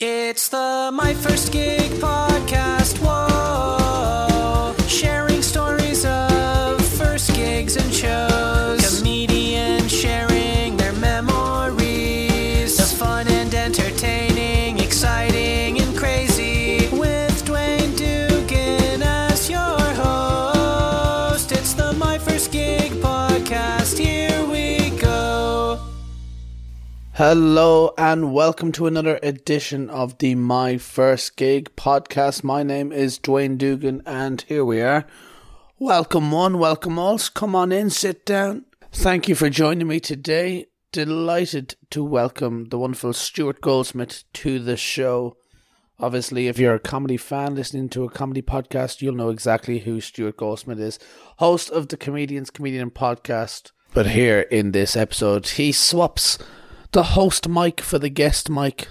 It's the My First Gig podcast. Whoa, sharing Hello and welcome to another edition of the My First Gig podcast. My name is Dwayne Dugan and here we are. Welcome one, welcome all. Come on in, sit down. Thank you for joining me today. Delighted to welcome the wonderful Stuart Goldsmith to the show. Obviously, if you're a comedy fan listening to a comedy podcast, you'll know exactly who Stuart Goldsmith is. Host of the Comedians Comedian podcast. But here in this episode, he swaps the host mic for the guest mic.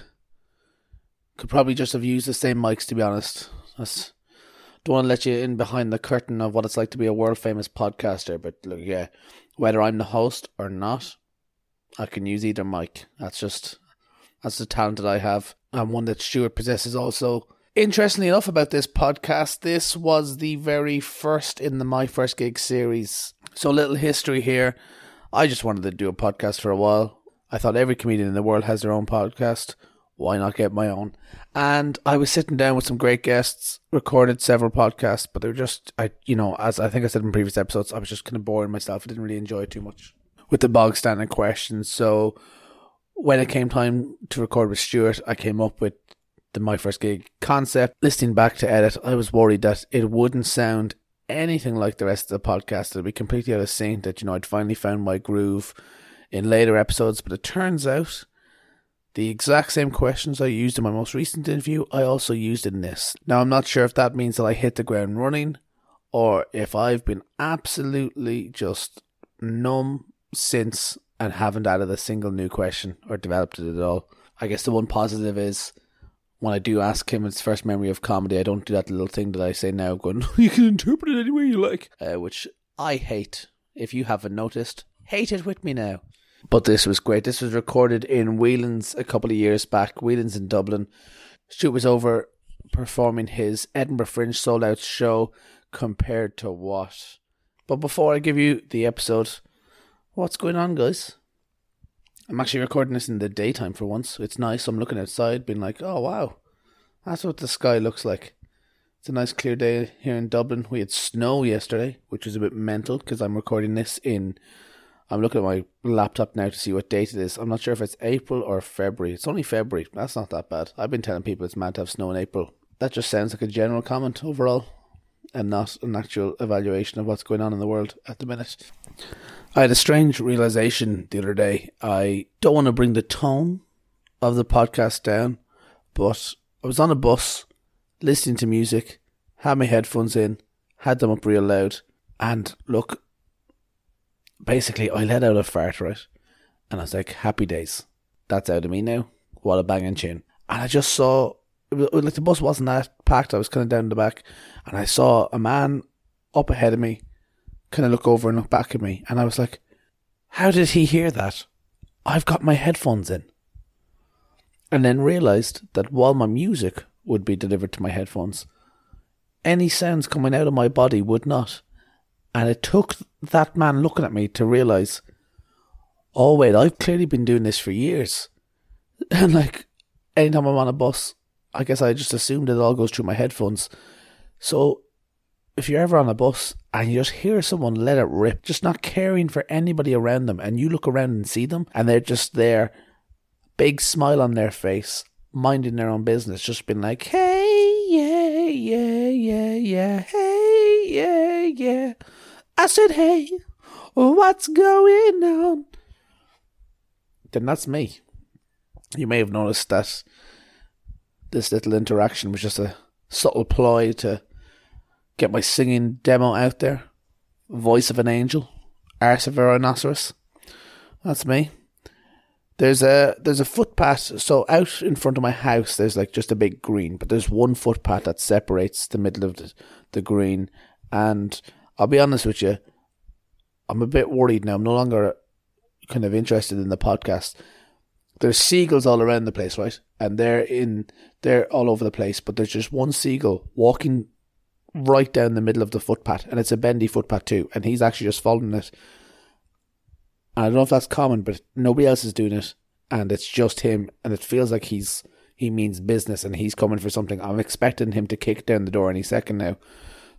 Could probably just have used the same mics to be honest. That's, don't want to let you in behind the curtain of what it's like to be a world famous podcaster, but look, yeah, whether I'm the host or not, I can use either mic. That's just that's the talent that I have, and one that Stuart possesses also. Interestingly enough, about this podcast, this was the very first in the My First Gig series. So, little history here. I just wanted to do a podcast for a while. I thought every comedian in the world has their own podcast. Why not get my own? And I was sitting down with some great guests, recorded several podcasts, but they were just, I, you know, as I think I said in previous episodes, I was just kind of boring myself. I didn't really enjoy it too much with the bog standing questions. So when it came time to record with Stuart, I came up with the My First Gig concept. Listening back to edit, I was worried that it wouldn't sound anything like the rest of the podcast. It'd be completely out of sync. That you know, I'd finally found my groove in later episodes, but it turns out the exact same questions I used in my most recent interview, I also used in this. Now, I'm not sure if that means that I hit the ground running or if I've been absolutely just numb since and haven't added a single new question or developed it at all. I guess the one positive is when I do ask him his first memory of comedy, I don't do that little thing that I say now, going, you can interpret it any way you like, uh, which I hate. If you haven't noticed, hate it with me now. But this was great. This was recorded in Whelan's a couple of years back. Whelan's in Dublin. Stuart was over performing his Edinburgh Fringe sold out show compared to what? But before I give you the episode, what's going on, guys? I'm actually recording this in the daytime for once. It's nice. I'm looking outside, being like, oh, wow. That's what the sky looks like. It's a nice clear day here in Dublin. We had snow yesterday, which was a bit mental because I'm recording this in I'm looking at my laptop now to see what date it is. I'm not sure if it's April or February. It's only February. That's not that bad. I've been telling people it's mad to have snow in April. That just sounds like a general comment overall and not an actual evaluation of what's going on in the world at the minute. I had a strange realization the other day. I don't want to bring the tone of the podcast down, but I was on a bus listening to music, had my headphones in, had them up real loud, and look, basically I let out a fart, right? And I was like, happy days. That's out of me now. What a banging tune. And I just saw, it was, like the bus wasn't that packed. I was kind of down the back. And I saw a man up ahead of me kind of look over and look back at me. And I was like, how did he hear that? I've got my headphones in. And then realized that while my music would be delivered to my headphones, any sounds coming out of my body would not. And it took that man looking at me to realize, oh, wait, I've clearly been doing this for years. And like, anytime I'm on a bus, I guess I just assumed it all goes through my headphones. So if you're ever on a bus and you just hear someone let it rip, just not caring for anybody around them, and you look around and see them, and they're just there, big smile on their face, minding their own business, just being like, hey, yeah, yeah, yeah, yeah, hey, yeah, yeah. I said, hey, what's going on? Then that's me. You may have noticed that this little interaction was just a subtle ploy to get my singing demo out there. Voice of an angel, arse of a rhinoceros. That's me. There's a there's a footpath. So out in front of my house, there's like just a big green, but there's one footpath that separates the middle of the, the green. And I'll be honest with you, I'm a bit worried now. I'm no longer kind of interested in the podcast. There's seagulls all around the place, right? And they're in they're all over the place, but there's just one seagull walking right down the middle of the footpath, and it's a bendy footpath too, and he's actually just following it. And I don't know if that's common, but nobody else is doing it, and it's just him, and it feels like he's he means business and he's coming for something. I'm expecting him to kick down the door any second now.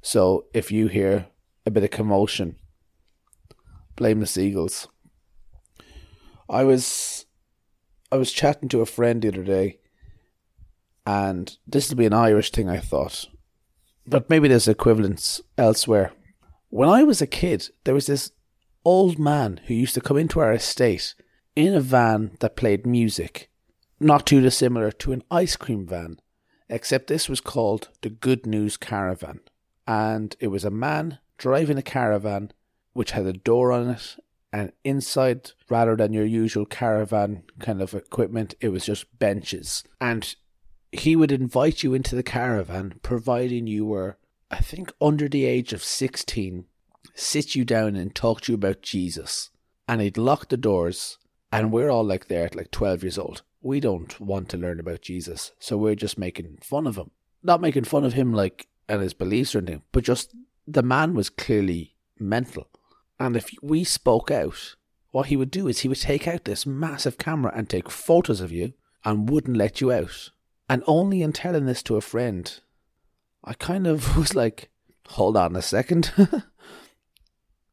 So if you hear a bit of commotion, blame the seagulls. I was I was chatting to a friend the other day, and this will be an Irish thing, I thought, but maybe there's equivalents elsewhere. When I was a kid, there was this old man who used to come into our estate in a van that played music, not too dissimilar to an ice cream van, except this was called the Good News Caravan. And it was a man driving a caravan which had a door on it, and inside, rather than your usual caravan kind of equipment, it was just benches. And he would invite you into the caravan, providing you were, I think, under the age of 16, sit you down and talk to you about Jesus. And he'd lock the doors, and we're all like there at like 12 years old. We don't want to learn about Jesus, so we're just making fun of him. Not making fun of him like and his beliefs or anything, but just the man was clearly mental. And if we spoke out, what he would do is he would take out this massive camera and take photos of you and wouldn't let you out. And only in telling this to a friend, I kind of was like, hold on a second.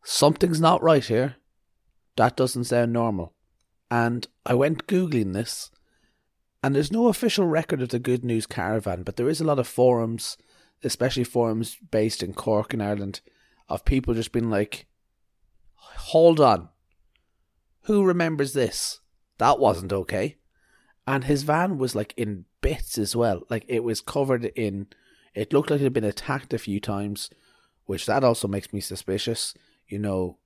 Something's not right here. That doesn't sound normal. And I went Googling this, and there's no official record of the Good News Caravan, but there is a lot of forums, especially forums based in Cork in Ireland, of people just being like, hold on. Who remembers this? That wasn't okay. And his van was like in bits as well. Like it was covered in, it looked like it had been attacked a few times, which that also makes me suspicious. You know,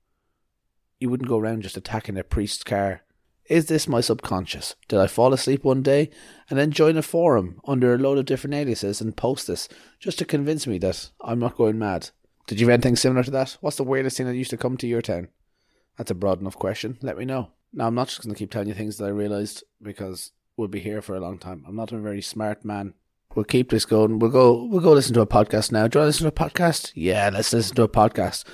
you wouldn't go around just attacking a priest's car. Is this my subconscious? Did I fall asleep one day and then join a forum under a load of different aliases and post this just to convince me that I'm not going mad? Did you have anything similar to that? What's the weirdest thing that used to come to your town? That's a broad enough question. Let me know. Now, I'm not just going to keep telling you things that I realised because we'll be here for a long time. I'm not a very smart man. We'll keep this going. We'll go. We'll go listen to a podcast now. Do you want to listen to a podcast? Yeah, let's listen to a podcast.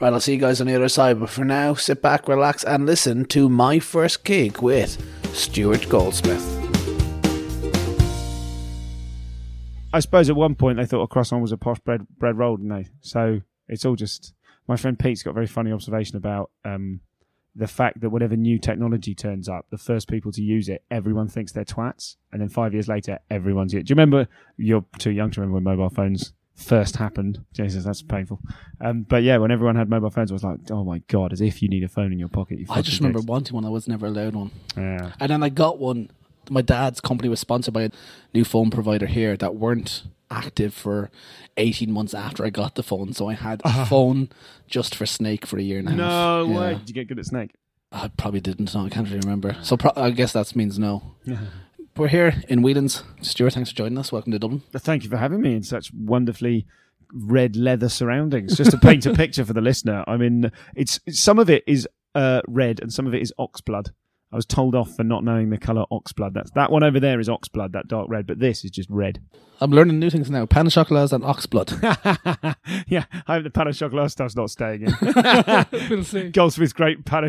Right, I'll see you guys on the other side. But for now, sit back, relax, and listen to my first gig with Stuart Goldsmith. I suppose at one point they thought a croissant was a posh bread bread roll, didn't they? So it's all just. My friend Pete's got a very funny observation about um, the fact that whatever new technology turns up, the first people to use it, everyone thinks they're twats, and then five years later, everyone's it. Do you remember? You're too young to remember when mobile phones first happened. Jesus, that's painful. Um, but yeah, when everyone had mobile phones, I was like, oh my god, as if you need a phone in your pocket. You I just remember wanting one. I was never allowed one. Yeah. And then I got one. My dad's company was sponsored by a new phone provider here that weren't active for 18 months after I got the phone. So I had a phone just for Snake for a year and a half. No Yeah. way. Did you get good at Snake? I probably didn't. No, I can't really remember. So pro- I guess that means no. We're here in Whelan's. Stuart, thanks for joining us. Welcome to Dublin. Thank you for having me in such wonderfully red leather surroundings. Just to paint a picture for the listener, I mean, it's some of it is uh, red and some of it is ox blood. I was told off for not knowing the color ox blood. That's that one over there is ox blood, that dark red, but this is just red. I'm learning new things now. Pan and ox blood. yeah, I hope the pan stuff's not staying in. we'll see. Goldsmith's great pan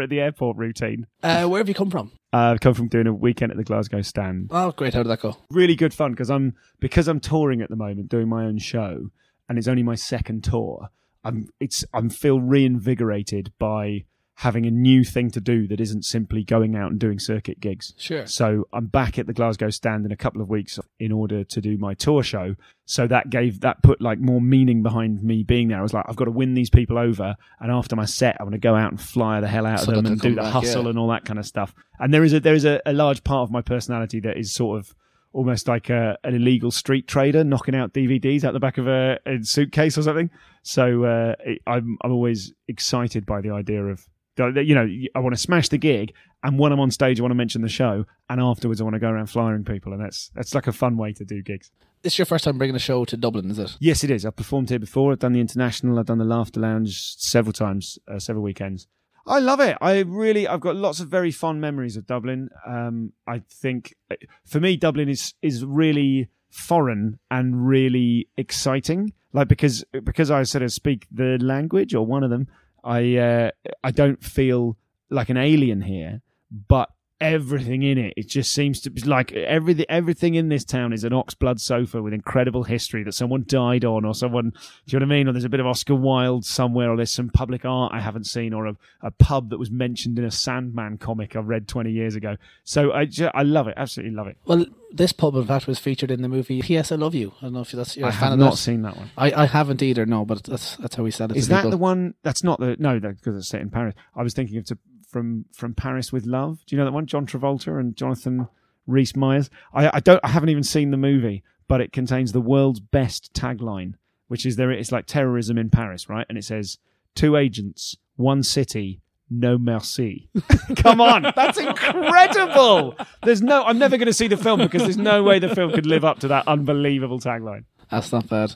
at the airport routine. Uh, where have you come from? Uh, I've come from doing a weekend at the Glasgow stand. Oh, great. How did that go? really good fun because I'm because I'm touring at the moment, doing my own show, and it's only my second tour. I'm it's I'm feel reinvigorated by having a new thing to do that isn't simply going out and doing circuit gigs. Sure. So I'm back at the Glasgow stand in a couple of weeks in order to do my tour show. So that gave that put like more meaning behind me being there. I was like, I've got to win these people over, and after my set, I want to go out and fly the hell out So of them and do the back, hustle yeah. and all that kind of stuff. And there is a there is a, a large part of my personality that is sort of almost like a, an illegal street trader knocking out DVDs out the back of a, a suitcase or something. So uh, it, I'm I'm always excited by the idea of you know I want to smash the gig, and when I'm on stage, I want to mention the show, and afterwards I want to go around flying people, and that's that's like a fun way to do gigs. This is your first time bringing a show to Dublin, is it? Yes, it is. I've performed here before. I've done the International. I've done the Laughter Lounge several times, uh, several weekends. I love it. I really, I've got lots of very fond memories of Dublin. Um, I think uh, for me, Dublin is is really foreign and really exciting. Like because because I sort of speak the language or one of them, I uh, I don't feel like an alien here, but everything in it it just seems to be like everything everything in this town is an oxblood sofa with incredible history that someone died on or someone do you know what i mean or there's a bit of oscar wilde somewhere or there's some public art i haven't seen or a, a pub that was mentioned in a sandman comic i read 20 years ago so i ju- i love it absolutely love it Well, this pub, in fact, was featured in the movie P.S. I Love You. I don't know if that's you're i a fan have not seen that one I, I haven't either, no, but that's that's how we said it. Is that people. the one? That's not the no, because it's set in Paris. I was thinking of to, from from Paris with Love. Do you know that one? John Travolta and Jonathan Rhys Myers. I, I don't. I haven't even seen the movie, but it contains the world's best tagline, which is there. It's like terrorism in Paris, right? And it says two agents, one city. No merci. Come on, that's incredible. There's no. I'm never going to see the film because there's no way the film could live up to that unbelievable tagline. That's not bad.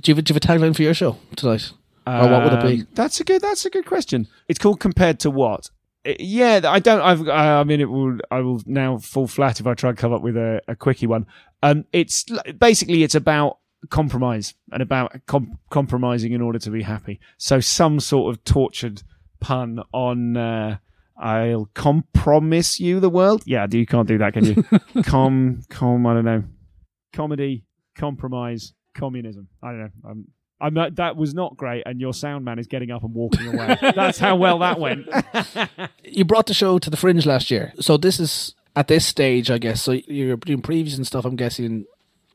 Do you, have, do you have a tagline for your show tonight? or what would it be? Um, That's a good. That's a good question. It's called compared to what? Uh, Yeah, I don't. I've. I I mean, it will. I will now fall flat if I try and come up with a, a quickie one. Um, it's basically it's about compromise and about com- compromising in order to be happy. So some sort of tortured pun on. Uh, I'll compromise you the world. Yeah, you can't do that, can you? com, com. I don't know. Comedy, compromise, communism. I don't know. I'm, I'm not, that was not great, and your sound man is getting up and walking away. That's how well that went. You brought the show to the Fringe last year, so this is at this stage, I guess. So you're doing previews and stuff. I'm guessing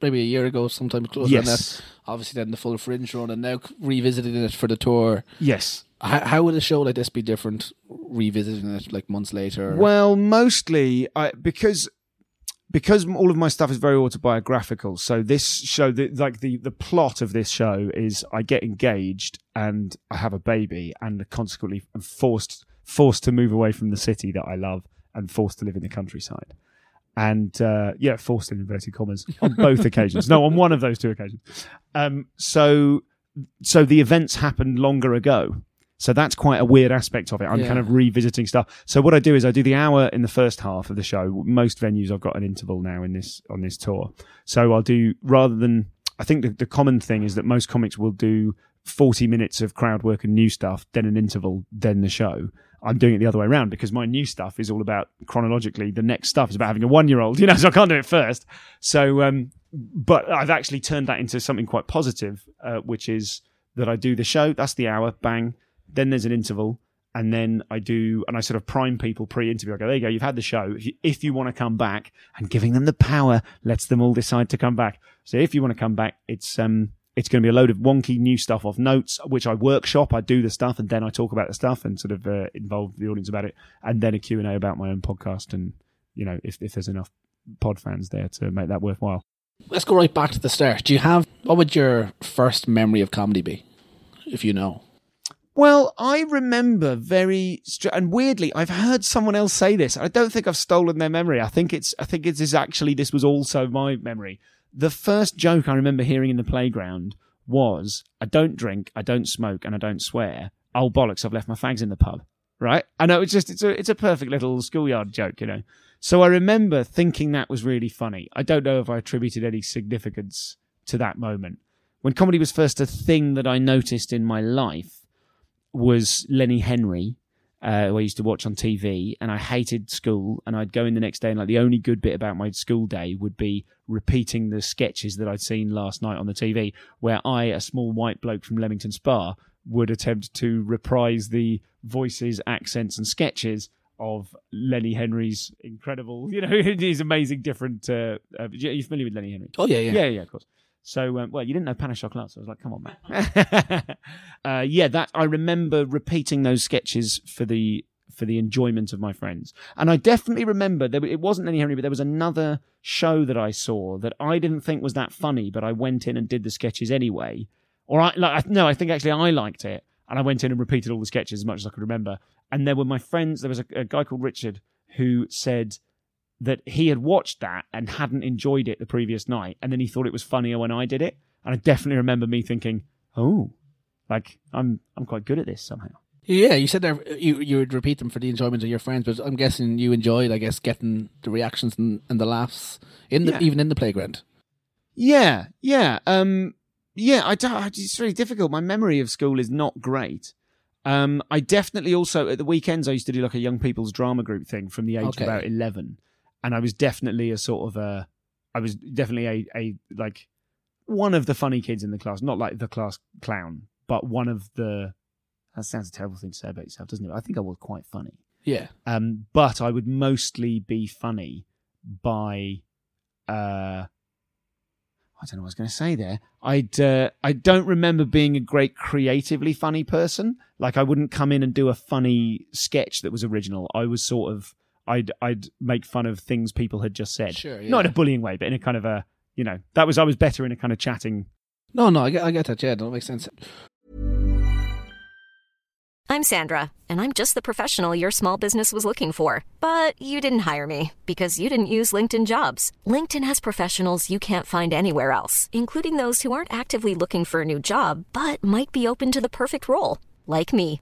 maybe a year ago, sometime closer than Yes. that. Obviously, then the full Fringe run, and now revisiting it for the tour. yes. How, how would a show like this be different revisiting it like months later? Well, mostly I, because because all of my stuff is very autobiographical. So this show, the, like the the plot of this show is, I get engaged and I have a baby, and consequently I'm forced forced to move away from the city that I love and forced to live in the countryside. And uh, yeah, forced in inverted commas on both occasions. No, on one of those two occasions. Um, so so the events happened longer ago. So that's quite a weird aspect of it. I'm Yeah. kind of revisiting stuff. So what I do is I do the hour in the first half of the show. Most venues I've got an interval now in this on this tour. So I'll do rather than I think the, the common thing is that most comics will do 40 minutes of crowd work and new stuff, then an interval, then the show. I'm doing it the other way around because my new stuff is all about chronologically. The next stuff is about having a one year old, you know, so I can't do it first. So, um, but I've actually turned that into something quite positive, uh, which is that I do the show, that's the hour, bang. Then there's an interval, and then I do, and I sort of prime people pre-interview. I go, there you go, you've had the show. If you, if you want to come back, and giving them the power lets them all decide to come back. So if you want to come back, it's um, it's going to be a load of wonky new stuff off notes, which I workshop. I do the stuff, and then I talk about the stuff and sort of uh, involve the audience about it, and then a Q and A about my own podcast, and you know, if if there's enough pod fans there to make that worthwhile. Let's go right back to the start. Do you have what would your first memory of comedy be, if you know? Well, I remember very str- and weirdly, I've heard someone else say this. I don't think I've stolen their memory. I think it's I think it is actually this was also my memory. The first joke I remember hearing in the playground was, "I don't drink, I don't smoke, and I don't swear." Oh bollocks! I've left my fags in the pub. Right? I know it's just it's a it's a perfect little schoolyard joke, you know. So I remember thinking that was really funny. I don't know if I attributed any significance to that moment when comedy was first a thing that I noticed in my life was Lenny Henry, uh, who I used to watch on TV, and I hated school. And I'd go in the next day, and like the only good bit about my school day would be repeating the sketches that I'd seen last night on the TV, where I, a small white bloke from Leamington Spa, would attempt to reprise the voices, accents, and sketches of Lenny Henry's incredible, you know, his amazing different. Uh, uh, you familiar with Lenny Henry? Oh yeah, yeah. yeah, yeah, of course. So, um, well, you didn't know Pan Chocolat, so I was like, come on, man. uh, yeah, that I remember repeating those sketches for the for the enjoyment of my friends, and I definitely remember there. It wasn't Lenny Henry, but there was another show that I saw that I didn't think was that funny, but I went in and did the sketches anyway. Or I like no, I think actually I liked it, and I went in and repeated all the sketches as much as I could remember. And there were my friends. There was a, a guy called Richard who said that he had watched that and hadn't enjoyed it the previous night, and then he thought it was funnier when I did it. And I definitely remember me thinking, "Oh, like I'm I'm quite good at this somehow." Yeah, you said there you you would repeat them for the enjoyment of your friends, but I'm guessing you enjoyed, I guess, getting the reactions and, and the laughs in the Yeah. even in the playground. Yeah, yeah, um, yeah. I don't. It's really difficult. My memory of school is not great. Um, I definitely also at the weekends I used to do like a young people's drama group thing from the age Okay. of about eleven, and I was definitely a sort of a, I was definitely a a like one of the funny kids in the class, not like the class clown, but one of the. That sounds a terrible thing to say about yourself, doesn't it? I think I was quite funny. Yeah. Um, but I would mostly be funny by, uh, I don't know what I was going to say there. I'd, uh, I don't remember being a great creatively funny person. Like I wouldn't come in and do a funny sketch that was original. I was sort of, I'd, I'd make fun of things people had just said. Sure, Not in a bullying way, but in a kind of a, you know, that was, I was better in a kind of chatting. No, no, I get, I get that. Yeah, that makes sense. I'm Sandra, and I'm just the professional your small business was looking for. But you didn't hire me because you didn't use LinkedIn jobs. LinkedIn has professionals you can't find anywhere else, including those who aren't actively looking for a new job but might be open to the perfect role, like me.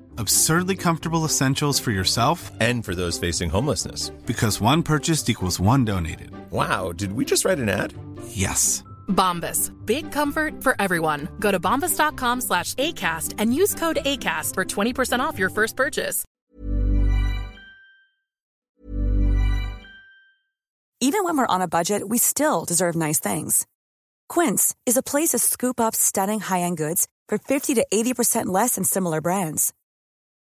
Absurdly comfortable essentials for yourself And for those facing homelessness. because one purchased equals one donated. Wow, did we just write an ad? Yes. Bombas. Big comfort for everyone. Go to bombas.com slash ACAST and use code ACAST for 20% off your first purchase. Even when we're on a budget, we still deserve nice things. Quince is a place to scoop up stunning high-end goods for 50 to 80% less than similar brands.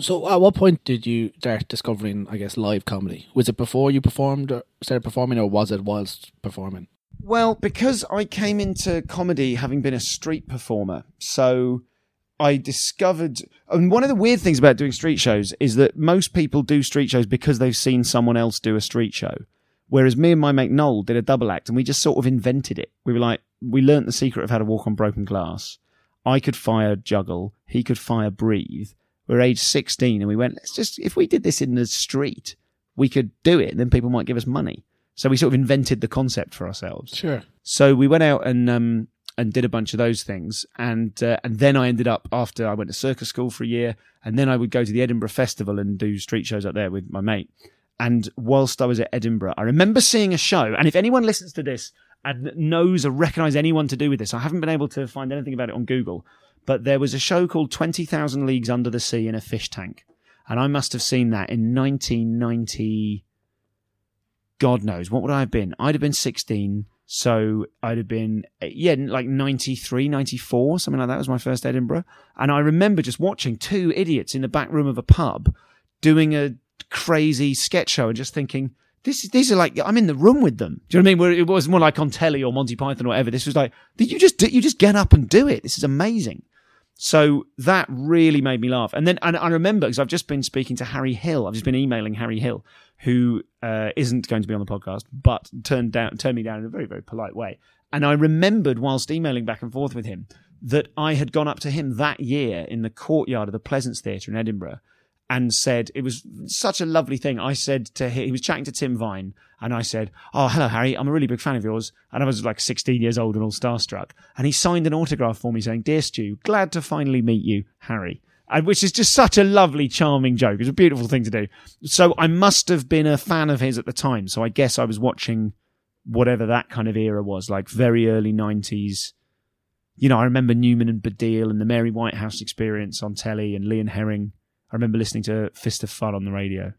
So, at what point did you start discovering, I guess, live comedy? Was it before you performed, or started performing, or was it whilst performing? Well, because I came into comedy having been a street performer, so I discovered. And one of the weird things about doing street shows is that most people do street shows because they've seen someone else do a street show. Whereas me and my mate Noel did a double act and we just sort of invented it. We were like, we learnt the secret of how to walk on broken glass. I could fire juggle, he could fire breathe. We were age 16 and we went, let's just, if we did this in the street, we could do it and then people might give us money. So we sort of invented the concept for ourselves. Sure. So we went out and um, and did a bunch of those things, and uh, and then I ended up after I went to circus school for a year, and then I would go to the Edinburgh Festival and do street shows up there with my mate. And whilst I was at Edinburgh, I remember seeing a show. And if anyone listens to this and knows or recognise anyone to do with this, I haven't been able to find anything about it on Google. But there was a show called Twenty Thousand Leagues Under the Sea in a Fish Tank, and I must have seen that in 1990. God knows what would I have been? I'd have been 16, so I'd have been yeah, like 93, 94, something like that was my first Edinburgh. And I remember just watching two idiots in the back room of a pub doing a crazy sketch show and just thinking this these are like I'm in the room with them. Do you know what I mean? Where it was more like on telly or Monty Python or whatever. This was like, you just do, you just get up and do it? This is amazing. So that really made me laugh. And then and I remember because I've just been speaking to Harry Hill. I've just been emailing Harry Hill, who uh, not going to be on the podcast, but turned down turned me down in a very very polite way. And I remembered whilst emailing back and forth with him that I had gone up to him that year in the courtyard of the Pleasance Theatre in Edinburgh and said it was such a lovely thing. I said to him, he was chatting to Tim Vine, and I said, "Oh, hello, Harry. I'm a really big fan of yours." And I was like 16 years old and all starstruck. And he signed an autograph for me saying, "Dear Stu, glad to finally meet you, Harry." And which is just such a lovely, charming joke. It's a beautiful thing to do. So I must have been a fan of his at the time. So I guess I was watching whatever that kind of era was, like very early 90s. You know, I remember Newman and Baddiel and the Mary Whitehouse experience on telly and Lee and Herring I remember listening to Fist of Fun on the radio.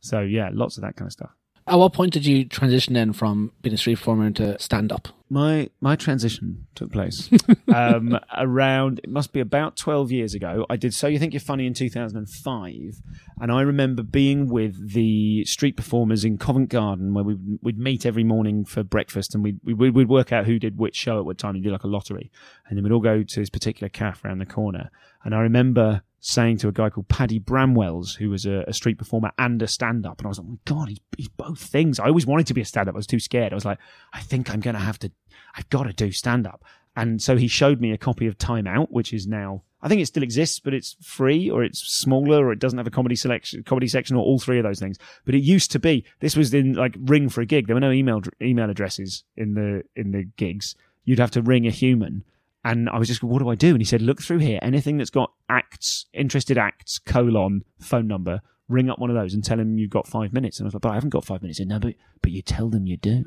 So yeah, lots of that kind of stuff. At what point did you transition then from being a street performer into stand up? My my transition took place um, around it must be about twelve years ago. I did So You Think You're Funny in two thousand and five, and I remember being with the street performers in Covent Garden where we would meet every morning for breakfast, and we'd we'd, we'd work out who did which show at what time. and do like a lottery, and then we'd all go to this particular cafe around the corner. And I remember saying to a guy called Paddy Bramwells, who was a, a street performer and a stand up. And I was like, oh my God, he's, he's both things. I always wanted to be a stand up. I was too scared. I was like, I think I'm going to have to, I've got to do stand up. And so he showed me a copy of Time Out, which is now, I think it still exists, but it's free or it's smaller or it doesn't have a comedy selection, comedy section or all three of those things. But it used to be, this was in like ring for a gig. There were no email, email addresses in the, in the gigs. You'd have to ring a human and I was just, what do I do? And he said, look through here. Anything that's got acts, interested acts, colon, phone number, ring up one of those and tell him you've got five minutes. And I was like, but I haven't got five minutes. He said, no, but, but you tell them you do.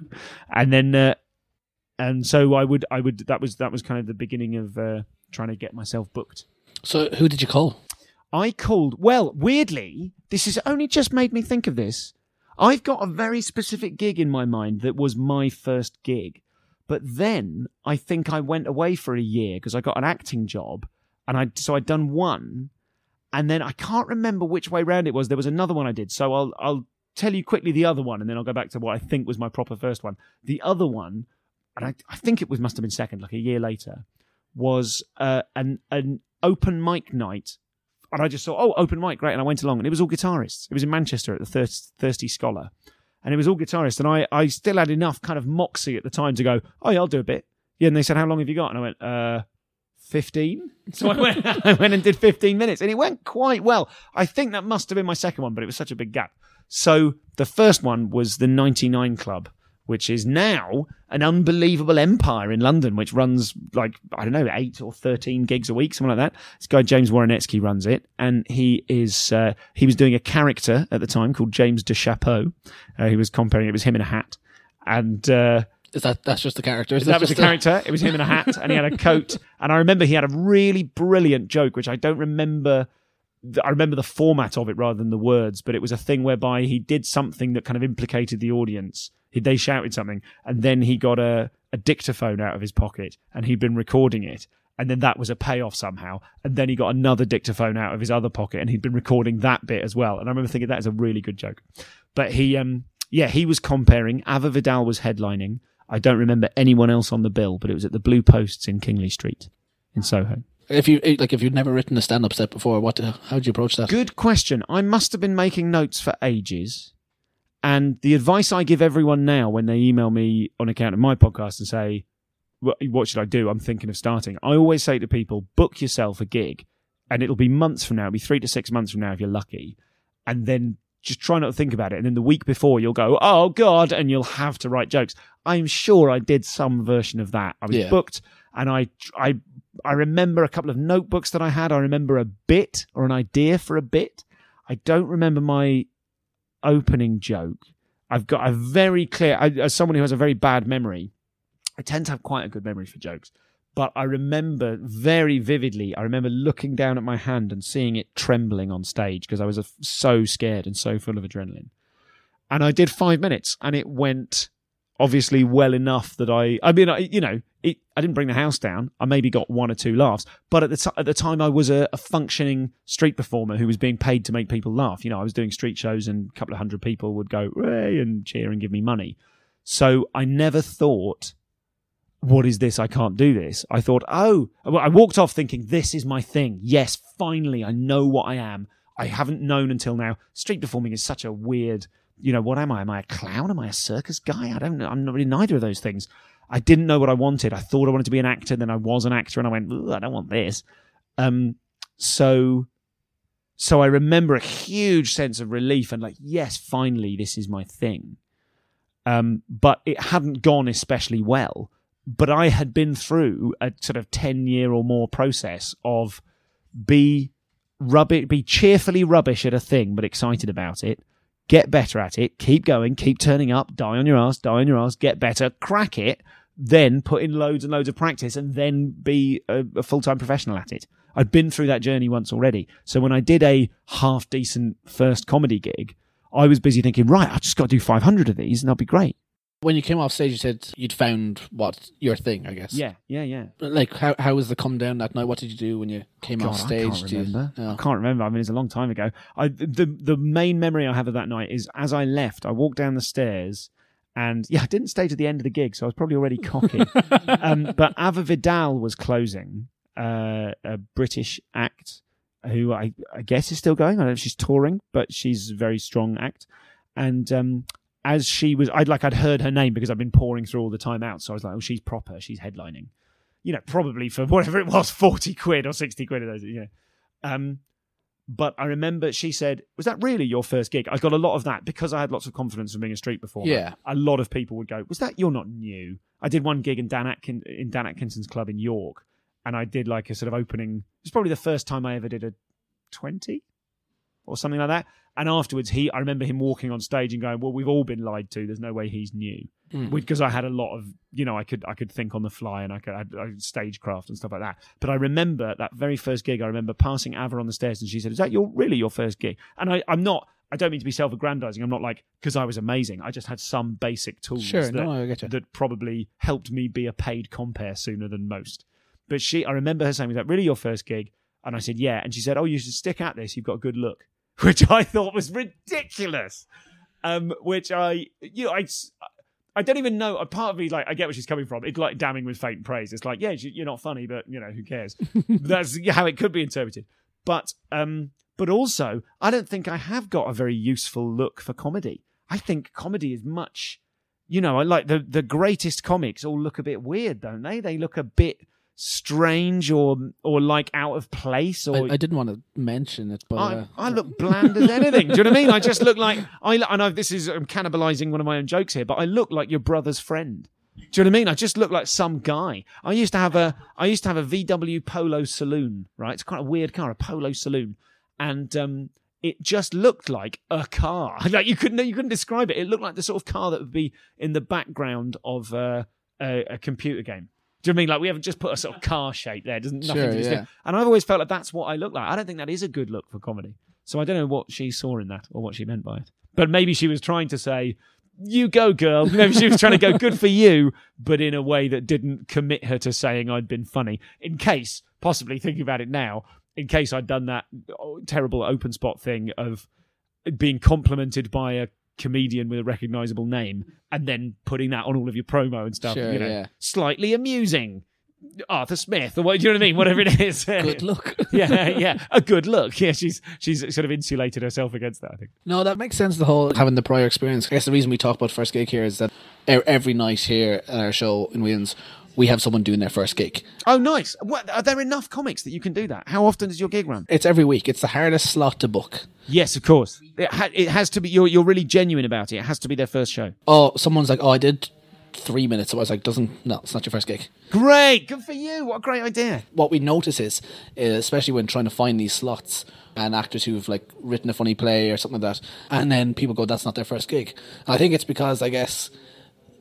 And then, uh, and so I would, I would, that was, that was kind of the beginning of uh, trying to get myself booked. So who did you call? I called, well, weirdly, this has only just made me think of this. I've got a very specific gig in my mind that was my first gig. But then I think I went away for a year because I got an acting job, and I so I'd done one, and then I can't remember which way round it was. There was another one I did, so I'll I'll tell you quickly the other one, and then I'll go back to what I think was my proper first one. The other one, and I, I think it was must have been second, like a year later, was uh, an an open mic night. And I just thought, oh, open mic, great. And I went along, and it was all guitarists. It was in Manchester at the Thirst, Thirsty Scholar and it was all guitarists. And I, I still had enough kind of moxie at the time to go, oh, yeah, I'll do a bit. Yeah, and they said, how long have you got? And I went, uh, 15. So I went, I went and did 15 minutes, and it went quite well. I think that must have been my second one, but it was such a big gap. So the first one was the 99 Club, which is now an unbelievable empire in London, which runs like, I don't know, eight or 13 gigs a week, something like that. This guy, James Woronetsky, runs it. And he is, uh, he was doing a character at the time called James de Chapeau. Uh, he was comparing, it was him in a hat. And, uh, is that that's just the character? Is that was the character. It was him in a hat, and he had a coat. And I remember he had a really brilliant joke, which I don't remember I remember the format of it rather than the words, but it was a thing whereby he did something that kind of implicated the audience. He, they shouted something, and then he got a, a dictaphone out of his pocket, and he'd been recording it. And then that was a payoff somehow. And then he got another dictaphone out of his other pocket, and he'd been recording that bit as well. And I remember thinking that is a really good joke. But he, um, yeah, he was comparing. Ava Vidal was headlining. I don't remember anyone else on the bill, but it was at the Blue Posts in Kingly Street in Soho. If you like, if you'd never written a stand-up set before, what? Uh, how would you approach that? Good question. I must have been making notes for ages, and the advice I give everyone now when they email me on account of my podcast and say, "What should I do?" I'm thinking of starting. I always say to people, book yourself a gig, and it'll be months from now. It'll be three to six months from now if you're lucky, and then just try not to think about it. And then the week before, you'll go, "Oh God," and you'll have to write jokes. I'm sure I did some version of that. I was yeah. booked, and I I I remember a couple of notebooks that I had. I remember a bit or an idea for a bit. I don't remember my opening joke. I've got a very clear, I, as someone who has a very bad memory, I tend to have quite a good memory for jokes. But I remember very vividly, I remember looking down at my hand and seeing it trembling on stage because I was so scared and so full of adrenaline. And I did five minutes and it went obviously well enough that I, I mean, I, you know, it, I didn't bring the house down. I maybe got one or two laughs, but at the t- at the time, I was a, a, functioning street performer who was being paid to make people laugh. You know, I was doing street shows, and a couple of hundred people would go and cheer and give me money. So I never thought what is this? I can't do this. I thought, oh, I walked off thinking, this is my thing. Yes, finally, I know what I am. I haven't known until now. Street performing is such a weird, you know, what am I? Am I a clown? Am I a circus guy? I don't know. I'm not really neither of those things. I didn't know what I wanted. I thought I wanted to be an actor, then I was an actor, and I went, I don't want this. Um, so, so I remember a huge sense of relief and like, yes, finally, this is my thing. Um, but it hadn't gone especially well. But I had been through a sort of ten year or more process of be rubbish, be cheerfully rubbish at a thing, but excited about it. Get better at it. Keep going. Keep turning up. Die on your ass. Die on your ass. Get better. Crack it. Then put in loads and loads of practice, and then be a, a full time professional at it. I'd been through that journey once already. So when I did a half decent first comedy gig, I was busy thinking, right, I've just got to do 500 of these, and I'll be great. When you came off stage, you said you'd found what your thing, I guess. Yeah, yeah, yeah. Like how how was the come down that night? What did you do when you came God, off stage? I can't you- remember. no. I can't remember. I mean, it's a long time ago. I the the main memory I have of that night is as I left, I walked down the stairs, and yeah, I didn't stay to the end of the gig, so I was probably already cocky. um, but Ava Vidal was closing, uh, a British act who I, I guess is still going. I don't know if she's touring, but she's a very strong act. And um, as she was, I'd like I'd heard her name because I'd been pouring through all the time out. So I was like, oh, she's proper. She's headlining. You know, probably for whatever it was, forty quid or sixty quid of those. You know. Um, but I remember she said, "Was that really your first gig?" I got a lot of that because I had lots of confidence from being a street performer. Yeah. a lot of people would go, "Was that you're not new?" I did one gig in Dan Atkin in Dan Atkinson's club in York, and I did like a sort of opening. It was probably the first time I ever did a twenty or something like that. And afterwards, he I remember him walking on stage and going, "Well, we've all been lied to. There's no way he's new." Hmm. Because I had a lot of, you know, I could I could think on the fly and I could I had, I had stagecraft and stuff like that. But I remember that very first gig. I remember passing Ava on the stairs and she said, "Is that your really your first gig?" And I I'm not. I don't mean to be self-aggrandizing. I'm not like because I was amazing. I just had some basic tools Sure, that, no, that probably helped me be a paid compare sooner than most. But she, I remember her saying, "Was that really your first gig?" And I said, "Yeah." And she said, "Oh, you should stick at this. You've got a good look," which I thought was ridiculous. Um, which I, you know, I, I don't even know. A part of me, like, I get where she's coming from. It's like damning with faint praise. It's like, yeah, you- you're not funny, but you know, who cares? That's how it could be interpreted. But, um, but also, I don't think I have got a very useful look for comedy. I think comedy is much, you know, I like the the greatest comics all look a bit weird, don't they? They look a bit strange or or like out of place or I, I didn't want to mention it, but I, uh, I look bland as anything. Do you know what I mean? I just look like I. I know this is I'm cannibalizing one of my own jokes here, but I look like your brother's friend. Do you know what I mean? I just look like some guy. I used to have a I used to have a VW Polo saloon. Right, it's quite a weird car, a Polo saloon, and um, it just looked like a car. Like you couldn't you couldn't describe it. It looked like the sort of car that would be in the background of uh, a, a computer game. Do you know I mean? Like we haven't just put a sort of car shape there. Doesn't nothing Sure, to yeah. And I've always felt like that's what I look like. I don't think that is a good look for comedy. So I don't know what she saw in that or what she meant by it. But maybe she was trying to say, "You go, girl." Maybe she was trying to go, "Good for you," but in a way that didn't commit her to saying I'd been funny. In case, possibly thinking about it now, in case I'd done that oh, terrible open spot thing of being complimented by a comedian with a recognizable name and then putting that on all of your promo and stuff. Sure, you know, yeah. slightly amusing. Arthur Smith, or what do you know what I mean? Whatever it is. good look. yeah, yeah, a good look. Yeah, she's she's sort of insulated herself against that. I think. No, that makes sense. The whole having the prior experience. I guess the reason we talk about first gig here is that every night here at our show in Whelan's, we have someone doing their first gig. Oh, nice. What, are there enough comics that you can do that? How often does your gig run? It's every week. It's the hardest slot to book. Yes, of course. It, ha- it has to be. You're you're really genuine about it. It has to be their first show. Oh, someone's like, "Oh, I did three minutes." I was like, "Doesn't no, it's not your first gig." Great, good for you. What a great idea. What we notice is, uh, especially when trying to find these slots and actors who've like written a funny play or something like that, and then people go, "That's not their first gig." I think it's because I guess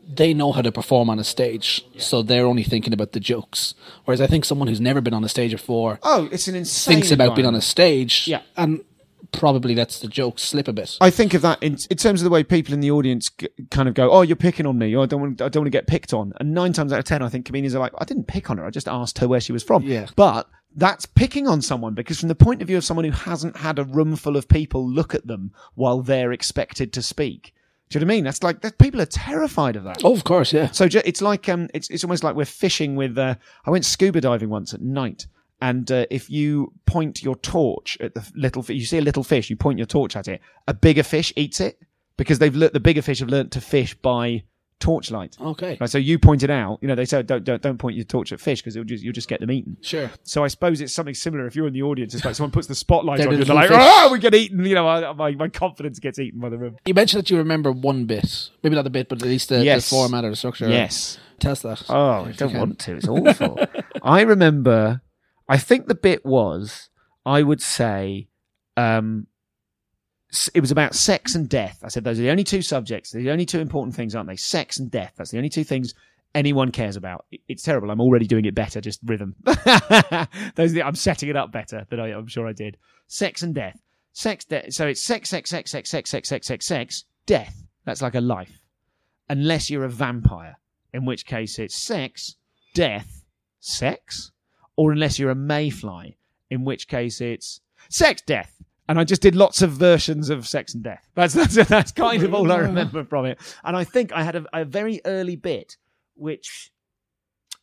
they know how to perform on a stage, so they're only thinking about the jokes. Whereas I think someone who's never been on a stage before Oh, it's an insane. thinks about being on a stage, Yeah. and probably lets the jokes slip a bit. I think of that in, in terms of the way people in the audience g- kind of go, "Oh, you're picking on me," or "I don't want, I don't want to get picked on." And nine times out of ten, I think comedians are like, "I didn't pick on her. I just asked her where she was from." Yeah. But that's picking on someone because, from the point of view of someone who hasn't had a room full of people look at them while they're expected to speak, Do you know what I mean? That's like that, people are terrified of that. Oh, of course, yeah. So ju- it's like um, it's it's almost like we're fishing with. Uh, I went scuba diving once at night, and uh, if you point your torch at the little, fi- you see a little fish, you point your torch at it. A bigger fish eats it because they've learnt, the bigger fish have learnt to fish by torchlight. Okay. Right, so you pointed out, you know, they said don't don't, don't point your torch at fish because you'll just you'll just get them eaten. Sure. So I suppose it's something similar. If you're in the audience, it's like someone puts the spotlight on you, the they're like, fish. "Oh, we get eaten!" You know, I, my my confidence gets eaten by the room. You mentioned that you remember one bit, maybe not the bit, but at least the, Yes. the format or the structure. Yes. Test that. Oh, I don't want to. It's awful. I remember. I think the bit was. I would say, um, it was about sex and death. I said those are the only two subjects. The only two important things, aren't they? Sex and death. That's the only two things anyone cares about. It's terrible. I'm already doing it better. Just rhythm. those. The, I'm setting it up better than I, I'm sure I did. Sex and death. Sex. death. so it's sex, sex, sex, sex, sex, sex, sex, sex, sex. Death. That's like a life unless you're a vampire, in which case it's sex, death, sex, or unless you're a mayfly, in which case it's sex, death. And I just did lots of versions of sex and death. That's that's, that's kind of all I remember from it. And I think I had a, a very early bit, which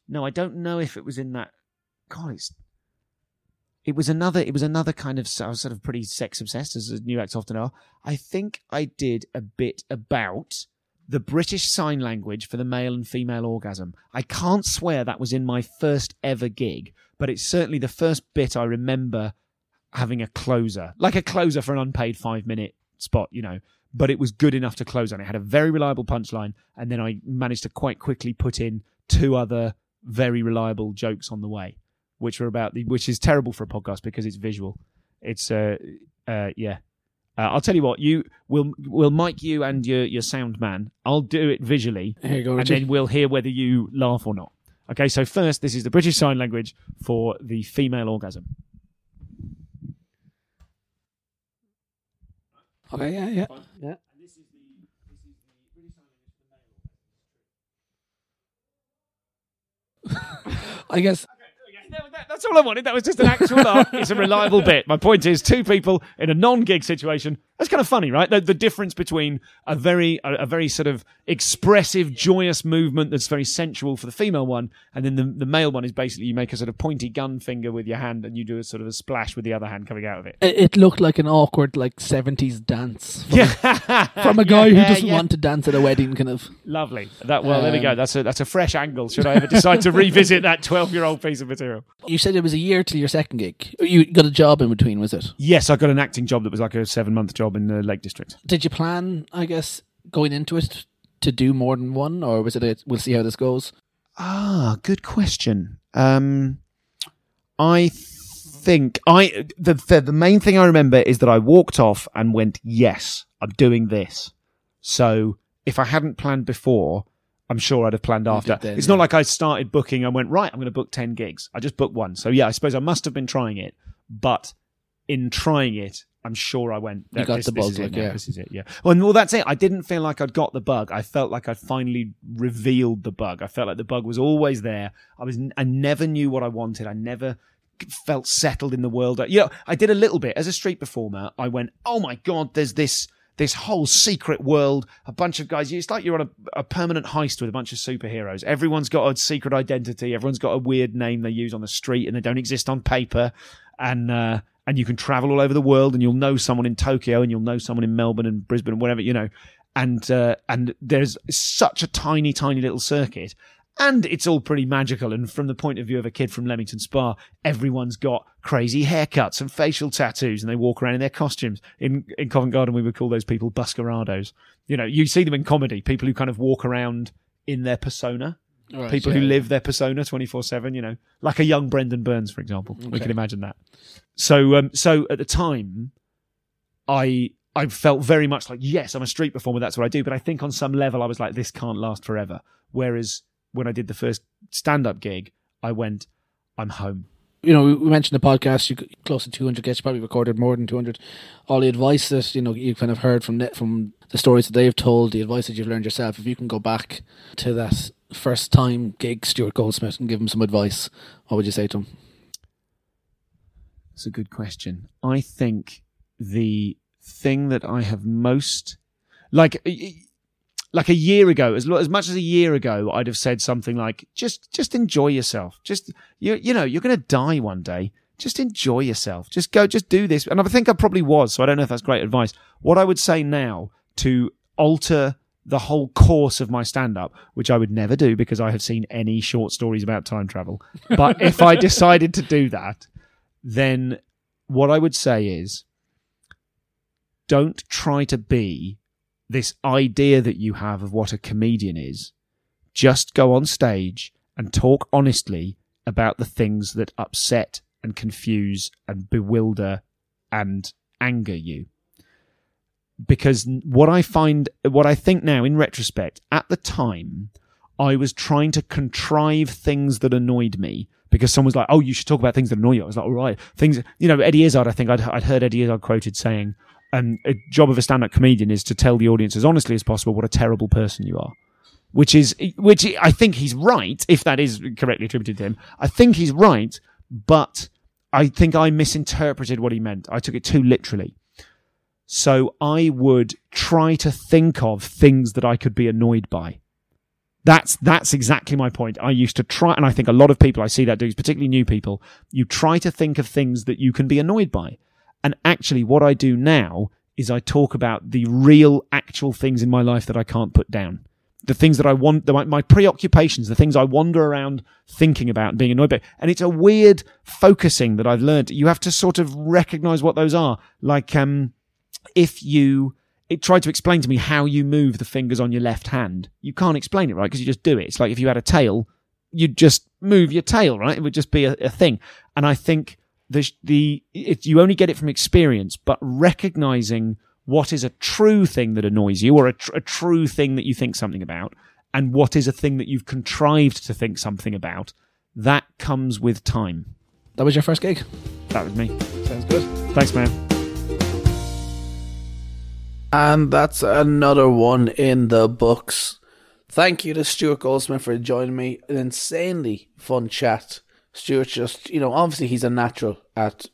no, I don't know if it was in that. God, it's it was another it was another kind of I was sort of pretty sex obsessed as new acts often are. I think I did a bit about the British Sign Language for the male and female orgasm. I can't swear that was in my first ever gig, but it's certainly the first bit I remember having a closer, like a closer for an unpaid five minute spot, you know. But it was good enough to close on. It had a very reliable punchline, and then I managed to quite quickly put in two other very reliable jokes on the way, which were about the, which is terrible for a podcast because it's visual. It's uh, uh yeah. Uh, I'll tell you what. You will will mic you and your your sound man. I'll do it visually, go, and then we'll hear whether you laugh or not. Okay. So first, this is the British Sign Language for the female orgasm. Okay, yeah, yeah. yeah. I guess That's all I wanted. That was just an actual laugh. It's a reliable bit. My point is, two people in a non-gig situation. That's kind of funny, right? The, the difference between a very, a, a very sort of expressive, joyous movement that's very sensual for the female one, and then the, the male one is basically you make a sort of pointy gun finger with your hand, and you do a sort of a splash with the other hand coming out of it. it, it looked like an awkward like seventies dance from, Yeah, from a guy Yeah, who doesn't yeah. want to dance at a wedding, kind of. Lovely. That well, there we go. Um, That's a that's a fresh angle. Should I ever decide to revisit that twelve-year-old piece of material? You said it was a year till your second gig. You got a job in between, was it? Yes, I got an acting job that was like a seven-month job in the Lake District. Did you plan, I guess, going into it to do more than one, or was it a we'll see how this goes? Ah, good question. Um, I think I the, the the main thing I remember is that I walked off and went, "Yes, I'm doing this." So if I hadn't planned before, I'm sure I'd have planned after. then, it's yeah. not like I started booking. I went right. I'm going to book ten gigs. I just booked one. So yeah, I suppose I must have been trying it, but in trying it. I'm sure I went. You got this, the this bug, is it like, yeah. This is it. Yeah. Well, well, that's it. I didn't feel like I'd got the bug. I felt like I'd finally revealed the bug. I felt like the bug was always there. I was. I never knew what I wanted. I never felt settled in the world. You know, I did a little bit as a street performer. I went, oh my god, there's this this whole secret world. A bunch of guys. It's like you're on a, a permanent heist with a bunch of superheroes. Everyone's got a secret identity. Everyone's got a weird name they use on the street, and they don't exist on paper. And uh, and you can travel all over the world, and you'll know someone in Tokyo, and you'll know someone in Melbourne and Brisbane, and whatever you know. And uh, and there's such a tiny, tiny little circuit and it's all pretty magical. And from the point of view of a kid from Leamington Spa, everyone's got crazy haircuts and facial tattoos, and they walk around in their costumes. In in Covent Garden, we would call those people buskerados. You know, you see them in comedy, people who kind of walk around in their persona. Right, people who yeah. live their persona 24-7 you know like a young brendan burns for example we can imagine that so um so at the time i i felt very much like yes i'm a street performer that's what i do but i think on some level i was like this can't last forever whereas when i did the first stand-up gig i went i'm home you know, we we mentioned the podcast. You close to two hundred guests. You probably recorded more than two hundred. All the advice that you know you kind of heard from from the stories that they've told, the advice that you've learned yourself. If you can go back to that first time gig, Stuart Goldsmith, and give him some advice, what would you say to him? It's a good question. I think the thing that I have most like like a year ago, as as much as a year ago, I'd have said something like, "Just just enjoy yourself. Just you you know you're going to die one day. Just enjoy yourself. Just go. Just do this." And I think I probably was. So I don't know if that's great advice. What I would say now to alter the whole course of my stand up, which I would never do because I have seen any short stories about time travel. But if I decided to do that, then what I would say is don't try to be this idea that you have of what a comedian is. Just go on stage and talk honestly about the things that upset and confuse and bewilder and anger you. Because what I find, what I think now in retrospect, at the time, I was trying to contrive things that annoyed me because someone's like, "Oh, you should talk about things that annoy you." I was like, "All right, things." You know, Eddie Izzard. I think I'd, I'd heard Eddie Izzard quoted saying, "And a job of a stand-up comedian is to tell the audience as honestly as possible what a terrible person you are." Which is, which I think he's right. If that is correctly attributed to him, I think he's right. But I think I misinterpreted what he meant. I took it too literally. So I would try to think of things that I could be annoyed by. That's that's exactly my point. I used to try, and I think a lot of people I see that do, particularly new people. You try to think of things that you can be annoyed by, and actually, what I do now is I talk about the real, actual things in my life that I can't put down. The things that I want, the, my, my preoccupations, the things I wander around thinking about and being annoyed by. And it's a weird focusing that I've learned. You have to sort of recognize what those are. Like, um, if you it tried to explain to me how you move the fingers on your left hand. You can't explain it, right? Because you just do it. It's like if you had a tail, you'd just move your tail, right? It would just be a, a thing. And I think the the if you only get it from experience, but recognizing what is a true thing that annoys you, or a, tr- a true thing that you think something about, and what is a thing that you've contrived to think something about, that comes with time. That was your first gig. That was me. Sounds good. Thanks, man. And that's another one in the books. Thank you to Stuart Goldsmith for joining me. An insanely fun chat. Stuart just, you know, obviously he's a natural at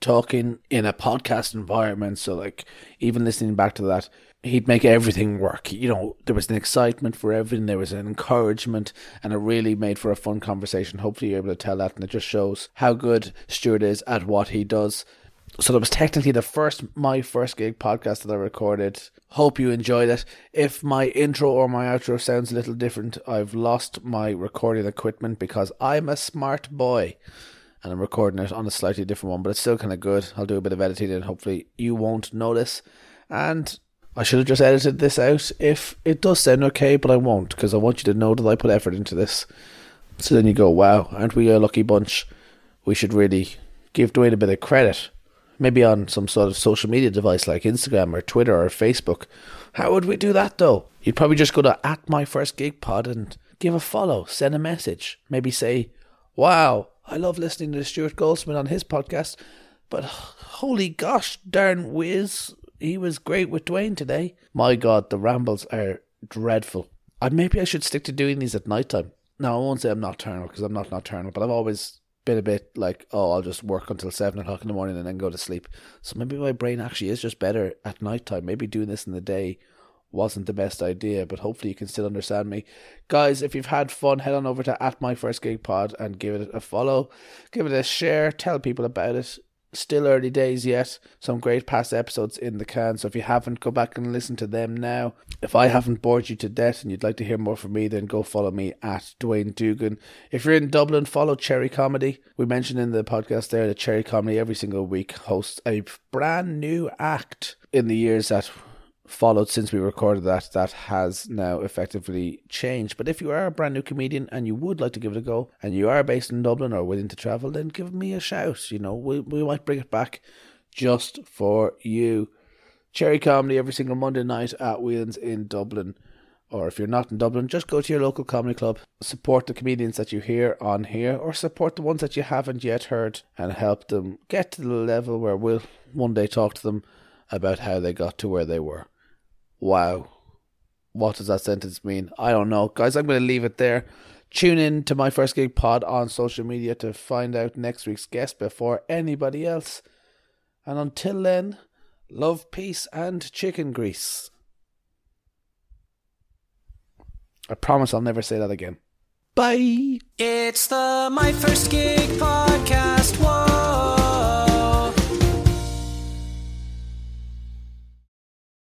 talking in a podcast environment. So, like, even listening back to that, he'd make everything work. You know, there was an excitement for everything, there was an encouragement, and it really made for a fun conversation. Hopefully, you're able to tell that, and it just shows how good Stuart is at what he does. So that was technically the first my first gig podcast that I recorded. Hope you enjoyed it. If my intro or my outro sounds a little different, I've lost my recording equipment because I'm a smart boy and I'm recording it on a slightly different one, but it's still kind of good. I'll do a bit of editing and hopefully you won't notice. And I should have just edited this out if it does sound okay, but I won't because I want you to know that I put effort into this. So then you go, wow, aren't we a lucky bunch? We should really give Dwayne a bit of credit maybe on some sort of social media device like Instagram or Twitter or Facebook. How would we do that though? You'd probably just go to at my first gig pod and give a follow, send a message, maybe say, "Wow, I love listening to Stuart Goldsmith on his podcast, but holy gosh, darn whiz, he was great with Dwayne today." My God, the rambles are dreadful. I maybe I should stick to doing these at night time. Now I won't say I'm nocturnal because I'm not nocturnal, but I've always been a bit like, oh, I'll just work until seven o'clock in the morning and then go to sleep. So maybe my brain actually is just better at night time. Maybe doing this in the day wasn't the best idea, but hopefully you can still understand me. Guys, if you've had fun, head on over to at my first gig pod and give it a follow, give it a share, tell people about it. Still early days yet. Some great past episodes in the can. So if you haven't, go back and listen to them now. If I haven't bored you to death and you'd like to hear more from me, then go follow me at Dwayne Dugan. If you're in Dublin, follow Cherry Comedy. We mentioned in the podcast there that Cherry Comedy every single week hosts a brand new act in the years that followed since we recorded that that has now effectively changed. But if you are a brand new comedian and you would like to give it a go and you are based in Dublin or willing to travel, then give me a shout. You know, we, we might bring it back just for you. Cherry Comedy every single Monday night at Whelan's in Dublin. Or if you're not in Dublin, just go to your local comedy club, support the comedians that you hear on here, or support the ones that you haven't yet heard and help them get to the level where we'll one day talk to them about how they got to where they were. Wow. What does that sentence mean? I don't know. Guys, I'm going to leave it there. Tune in to my first gig pod on social media to find out next week's guest before anybody else. And until then, love, peace, and chicken grease. I promise I'll never say that again. Bye. It's the My First Gig podcast. Whoa.